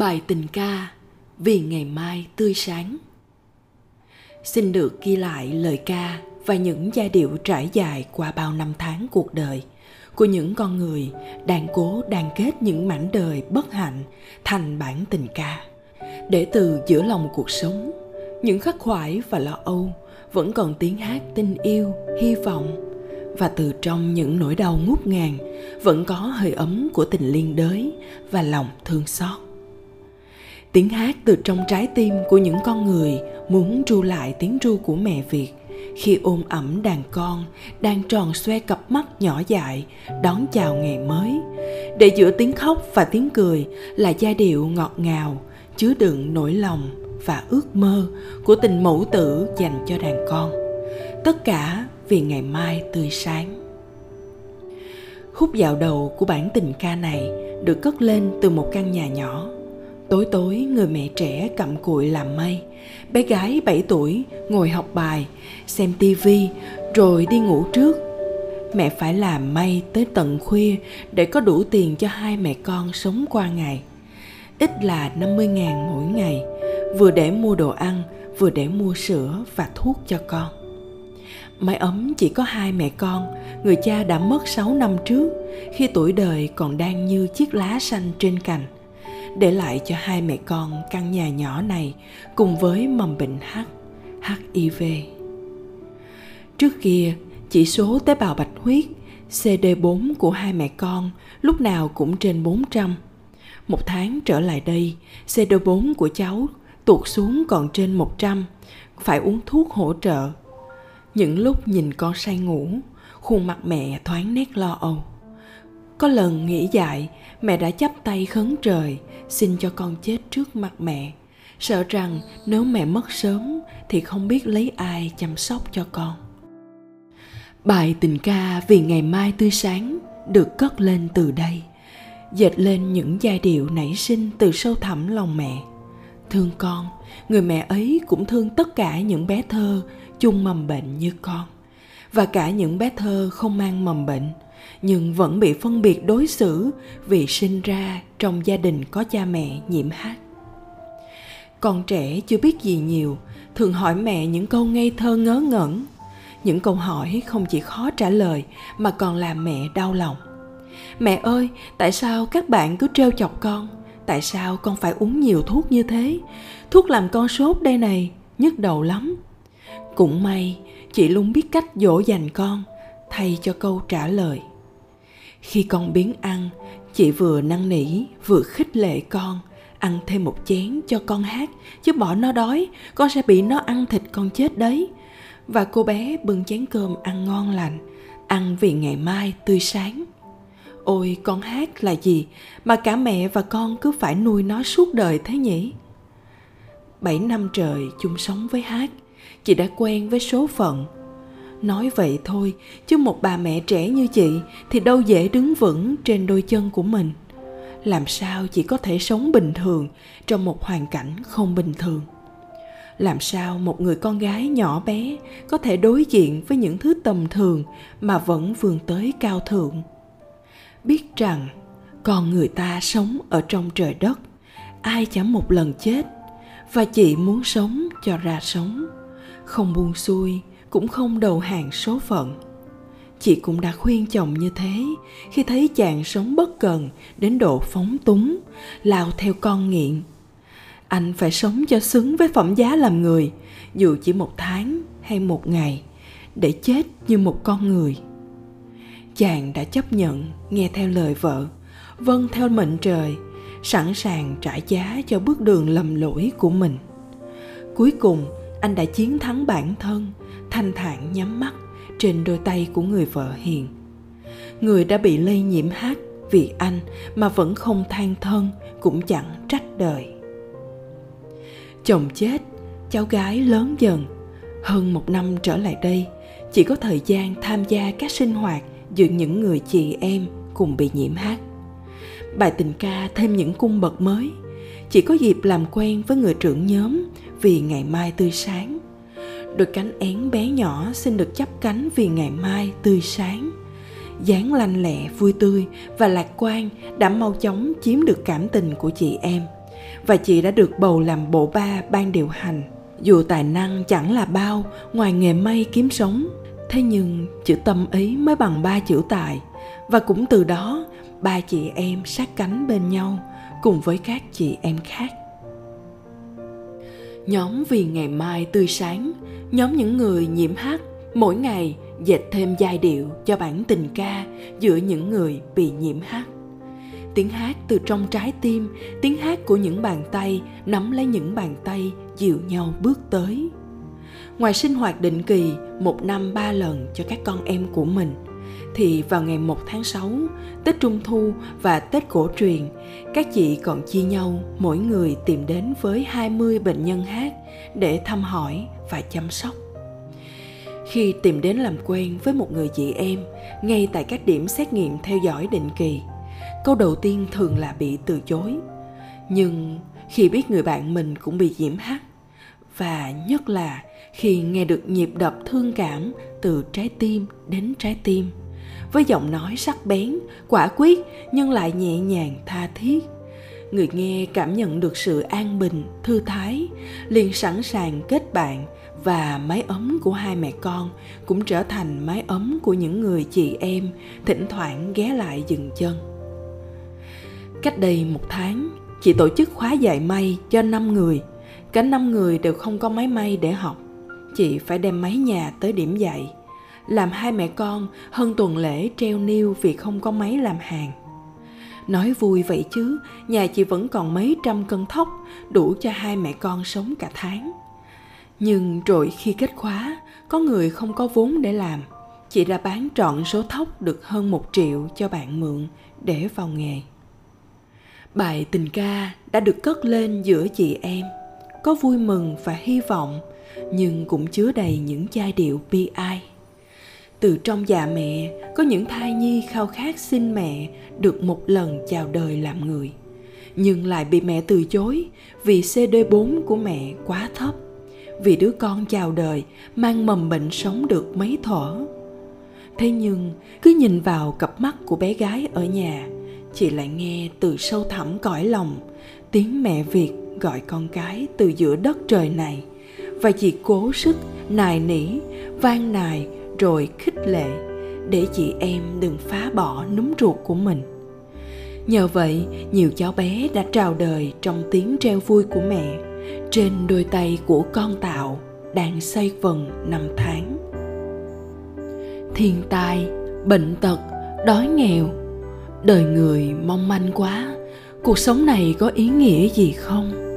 Bài tình ca Vì ngày mai tươi sáng. Xin được ghi lại lời ca và những giai điệu trải dài qua bao năm tháng cuộc đời của những con người đang cố đàn kết những mảnh đời bất hạnh thành bản tình ca. Để từ giữa lòng cuộc sống, những khắc khoải và lo âu vẫn còn tiếng hát tình yêu, hy vọng. Và từ trong những nỗi đau ngút ngàn vẫn có hơi ấm của tình liên đới và lòng thương xót tiếng hát từ trong trái tim của những con người muốn ru lại tiếng ru của mẹ việt. Khi ôm ẩm đàn con đang tròn xoe cặp mắt nhỏ dại, đón chào ngày mới. Để giữa tiếng khóc và tiếng cười là giai điệu ngọt ngào, chứa đựng nỗi lòng và ước mơ của tình mẫu tử dành cho đàn con. Tất cả vì ngày mai tươi sáng. Khúc dạo đầu của bản tình ca này được cất lên từ một căn nhà nhỏ. Tối tối, người mẹ trẻ cặm cụi làm mây. Bé gái 7 tuổi ngồi học bài, Xem tivi rồi đi ngủ trước. Mẹ phải làm may tới tận khuya Để có đủ tiền cho hai mẹ con sống qua ngày. Ít là 50 ngàn mỗi ngày, Vừa để mua đồ ăn, Vừa để mua sữa và thuốc cho con. Mái ấm chỉ có hai mẹ con, Người cha đã mất 6 năm trước, Khi tuổi đời còn đang như chiếc lá xanh trên cành để lại cho hai mẹ con căn nhà nhỏ này cùng với mầm bệnh H, HIV. Trước kia, chỉ số tế bào bạch huyết CD4 của hai mẹ con lúc nào cũng trên 400. Một tháng trở lại đây, CD4 của cháu tụt xuống còn trên 100, phải uống thuốc hỗ trợ. Những lúc nhìn con say ngủ, khuôn mặt mẹ thoáng nét lo âu. Có lần nghĩ dại, mẹ đã chắp tay khấn trời, xin cho con chết trước mặt mẹ. Sợ rằng nếu mẹ mất sớm thì không biết lấy ai chăm sóc cho con. Bài tình ca vì ngày mai tươi sáng được cất lên từ đây dệt lên những giai điệu nảy sinh từ sâu thẳm lòng mẹ. Thương con người mẹ ấy cũng thương tất cả những bé thơ chung mầm bệnh như con. Và cả những bé thơ không mang mầm bệnh nhưng vẫn bị phân biệt đối xử vì sinh ra trong gia đình có cha mẹ nhiễm hát con trẻ chưa biết gì nhiều, thường hỏi mẹ những câu ngây thơ ngớ ngẩn. Những câu hỏi không chỉ khó trả lời mà còn làm mẹ đau lòng. Mẹ ơi, tại sao các bạn cứ trêu chọc con? Tại sao con phải uống nhiều thuốc như thế? Thuốc làm con sốt đây này, nhức đầu lắm. Cũng may, chị luôn biết cách dỗ dành con, thay cho câu trả lời khi con biến ăn, chị vừa năn nỉ, vừa khích lệ con. Ăn thêm một chén cho con hát, chứ bỏ nó đói, con sẽ bị nó ăn thịt con chết đấy. Và cô bé bưng chén cơm ăn ngon lành, ăn vì ngày mai tươi sáng. Ôi, con hát là gì mà cả mẹ và con cứ phải nuôi nó suốt đời thế nhỉ? Bảy năm trời chung sống với hát, chị đã quen với số phận nói vậy thôi, chứ một bà mẹ trẻ như chị thì đâu dễ đứng vững trên đôi chân của mình. Làm sao chị có thể sống bình thường trong một hoàn cảnh không bình thường? Làm sao một người con gái nhỏ bé có thể đối diện với những thứ tầm thường mà vẫn vươn tới cao thượng? Biết rằng con người ta sống ở trong trời đất, ai chẳng một lần chết, và chị muốn sống cho ra sống, không buông xuôi cũng không đầu hàng số phận. Chị cũng đã khuyên chồng như thế, khi thấy chàng sống bất cần đến độ phóng túng, lao theo con nghiện. Anh phải sống cho xứng với phẩm giá làm người, dù chỉ một tháng hay một ngày, để chết như một con người. Chàng đã chấp nhận nghe theo lời vợ vâng theo mệnh trời, sẵn sàng trả giá cho bước đường lầm lỗi của mình. Cuối cùng, anh đã chiến thắng bản thân thanh thản nhắm mắt trên đôi tay của người vợ hiền. Người đã bị lây nhiễm hát vì anh mà vẫn không than thân cũng chẳng trách đời. Chồng chết, cháu gái lớn dần. Hơn một năm trở lại đây, chỉ có thời gian tham gia các sinh hoạt giữa những người chị em cùng bị nhiễm hát. Bài tình ca thêm những cung bậc mới, chỉ có dịp làm quen với người trưởng nhóm vì ngày mai tươi sáng đôi cánh én bé nhỏ xin được chắp cánh vì ngày mai tươi sáng. Dáng lanh lẹ, vui tươi và lạc quan đã mau chóng chiếm được cảm tình của chị em. Và chị đã được bầu làm bộ ba ban điều hành. Dù tài năng chẳng là bao, ngoài nghề may kiếm sống, thế nhưng chữ tâm ý mới bằng ba chữ tài. Và cũng từ đó, ba chị em sát cánh bên nhau cùng với các chị em khác nhóm vì ngày mai tươi sáng. Nhóm những người nhiễm hát, mỗi ngày dệt thêm giai điệu cho bản tình ca giữa những người bị nhiễm hát. Tiếng hát từ trong trái tim, tiếng hát của những bàn tay nắm lấy những bàn tay dịu nhau bước tới. Ngoài sinh hoạt định kỳ, một năm ba lần cho các con em của mình thì vào ngày 1 tháng 6, Tết Trung Thu và Tết Cổ truyền, các chị còn chia nhau mỗi người tìm đến với 20 bệnh nhân hát để thăm hỏi và chăm sóc. Khi tìm đến làm quen với một người chị em ngay tại các điểm xét nghiệm theo dõi định kỳ, câu đầu tiên thường là bị từ chối. Nhưng khi biết người bạn mình cũng bị nhiễm hát và nhất là khi nghe được nhịp đập thương cảm từ trái tim đến trái tim. Với giọng nói sắc bén, quả quyết, nhưng lại nhẹ nhàng, tha thiết. Người nghe cảm nhận được sự an bình, thư thái, liền sẵn sàng kết bạn và mái ấm của hai mẹ con cũng trở thành mái ấm của những người chị em thỉnh thoảng ghé lại dừng chân. Cách đây một tháng, chị tổ chức khóa dạy may cho năm người. Cả năm người đều không có máy may để học chị phải đem máy nhà tới điểm dạy. Làm hai mẹ con, hơn tuần lễ treo niêu vì không có máy làm hàng. Nói vui vậy chứ, nhà chị vẫn còn mấy trăm cân thóc, đủ cho hai mẹ con sống cả tháng. Nhưng rồi khi kết khóa, có người không có vốn để làm. Chị đã bán trọn số thóc được hơn một triệu cho bạn mượn để vào nghề. Bài tình ca đã được cất lên giữa chị em. Có vui mừng và hy vọng nhưng cũng chứa đầy những giai điệu bi ai. Từ trong dạ mẹ, có những thai nhi khao khát xin mẹ được một lần chào đời làm người. Nhưng lại bị mẹ từ chối vì CD4 của mẹ quá thấp, vì đứa con chào đời mang mầm bệnh sống được mấy thở. Thế nhưng, cứ nhìn vào cặp mắt của bé gái ở nhà, chị lại nghe từ sâu thẳm cõi lòng tiếng mẹ việt gọi con cái từ giữa đất trời này và chị cố sức, nài nỉ van nài, rồi khích lệ, để chị em đừng phá bỏ núm ruột của mình. Nhờ vậy, nhiều cháu bé đã trào đời trong tiếng treo vui của mẹ, trên đôi tay của con tạo đang xây vần năm tháng. Thiên tai, bệnh tật, đói nghèo, đời người mong manh quá, cuộc sống này có ý nghĩa gì không?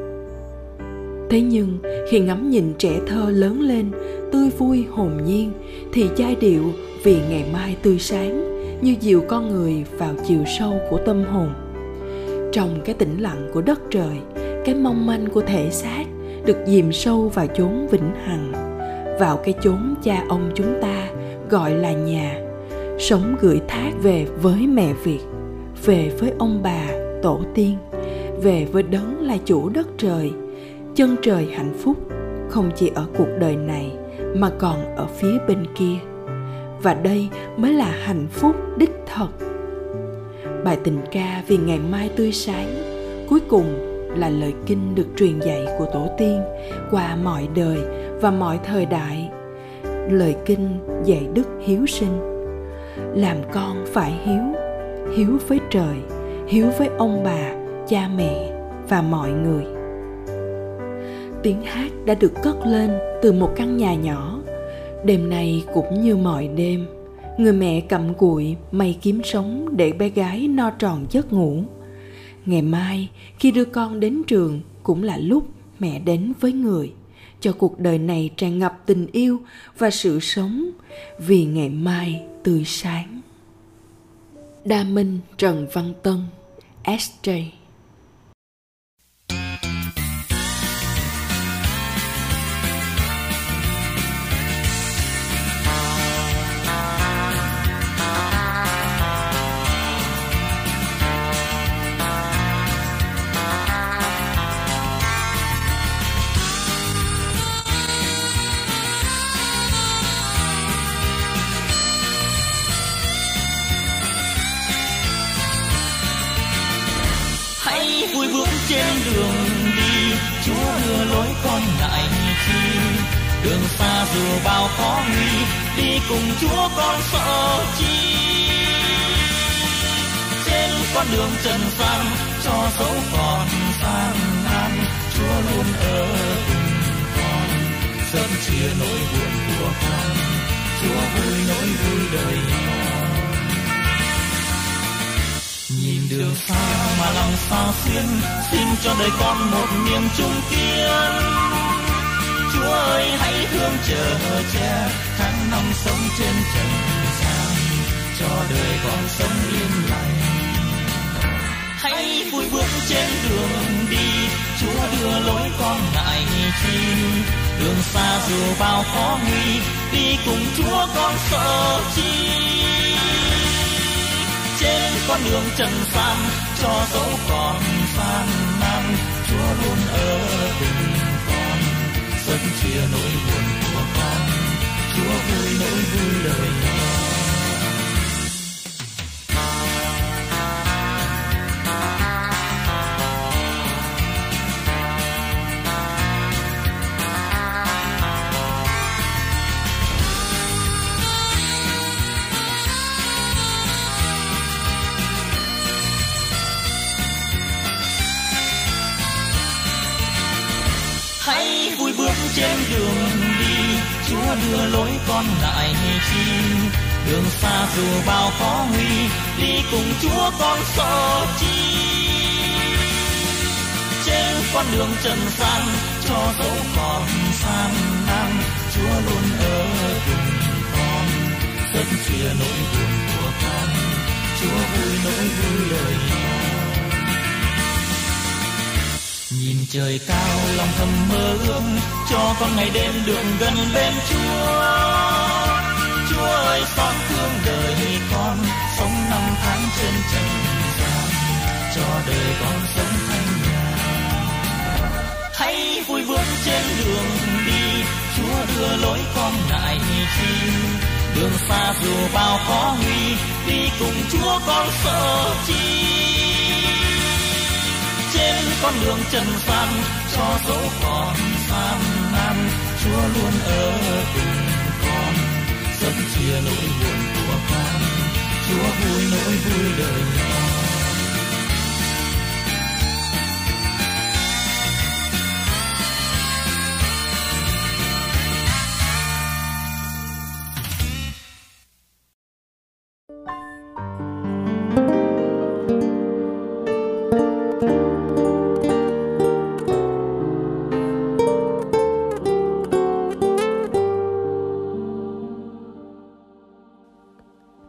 Thế nhưng, khi ngắm nhìn trẻ thơ lớn lên, tươi vui, hồn nhiên, thì giai điệu vì ngày mai tươi sáng như dìu con người vào chiều sâu của tâm hồn. Trong cái tĩnh lặng của đất trời, cái mong manh của thể xác được dìm sâu vào chốn vĩnh hằng. Vào cái chốn cha ông chúng ta gọi là nhà, sống gửi thác về với mẹ việt, về với ông bà tổ tiên, về với đấng là chủ đất trời chân trời hạnh phúc không chỉ ở cuộc đời này, mà còn ở phía bên kia. Và đây mới là hạnh phúc đích thật. Bài tình ca vì ngày mai tươi sáng, cuối cùng là lời kinh được truyền dạy của tổ tiên qua mọi đời và mọi thời đại. Lời kinh dạy đức hiếu sinh. Làm con phải hiếu hiếu với trời, hiếu với ông bà, cha mẹ và mọi người tiếng hát đã được cất lên từ một căn nhà nhỏ. Đêm nay cũng như mọi đêm, người mẹ cầm cụi may kiếm sống để bé gái no tròn giấc ngủ. Ngày mai, khi đưa con đến trường, cũng là lúc mẹ đến với người. Cho cuộc đời này tràn ngập tình yêu và sự sống, vì ngày mai tươi sáng. Đa minh trần văn tân sj trên đường đi, chúa đưa lối con ngại chi. Đường xa dù bao khó nguy, đi cùng chúa con sợ chi. Trên con đường trần gian, cho dấu còn gian nan, chúa luôn ở cùng con. Sớm chia nỗi buồn của con, chúa vui nỗi vui đời con đường xa mà lòng xa xuyên, xin cho đời con một niềm trung kiên. Chúa ơi, hãy thương chờ che, tháng năm sống trên trần gian, cho đời con sống yên lành. Hãy vui bước trên đường đi, chúa đưa lối con ngại chi đường xa dù bao khó nguy, đi cùng chúa con sợ chi trên con đường trần gian, cho dẫu còn gian nan, chúa luôn ở cùng con. Sân chia nỗi buồn của con, chúa vui nỗi vui đời con chúa đưa lối con lại chi đường xa dù bao khó nguy, đi cùng chúa con sợ chi. Trên con đường trần gian, cho dấu còn gian nan chúa luôn ở cùng con phân chia nỗi buồn của con. Chúa vui nỗi vui đời con trời cao, lòng thầm mơ ước, cho con ngày đêm được gần bên chúa. Chúa ơi, xót thương đời con, sống năm tháng trên trần gian, cho đời con sống thanh nhàn. Hãy vui vướng trên đường đi, chúa đưa lối con lại chi. Đường xa dù bao khó nguy, đi cùng chúa con sợ chi trên con đường trần gian cho dẫu còn gian nan chúa luôn ở cùng con. Dẫn chia nỗi buồn của con, chúa vui nỗi vui đời con